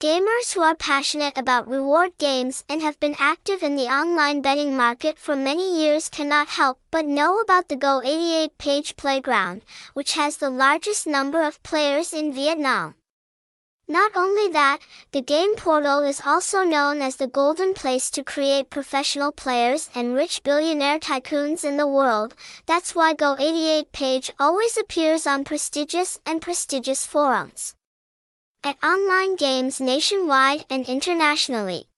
Gamers who are passionate about reward games and have been active in the online betting market for many years cannot help but know about the Go88 page playground, which has the largest number of players in Vietnam. Not only that, the game portal is also known as the golden place to create professional players and rich billionaire tycoons in the world. That's why Go88 page always appears on prestigious and prestigious forums at online games nationwide and internationally.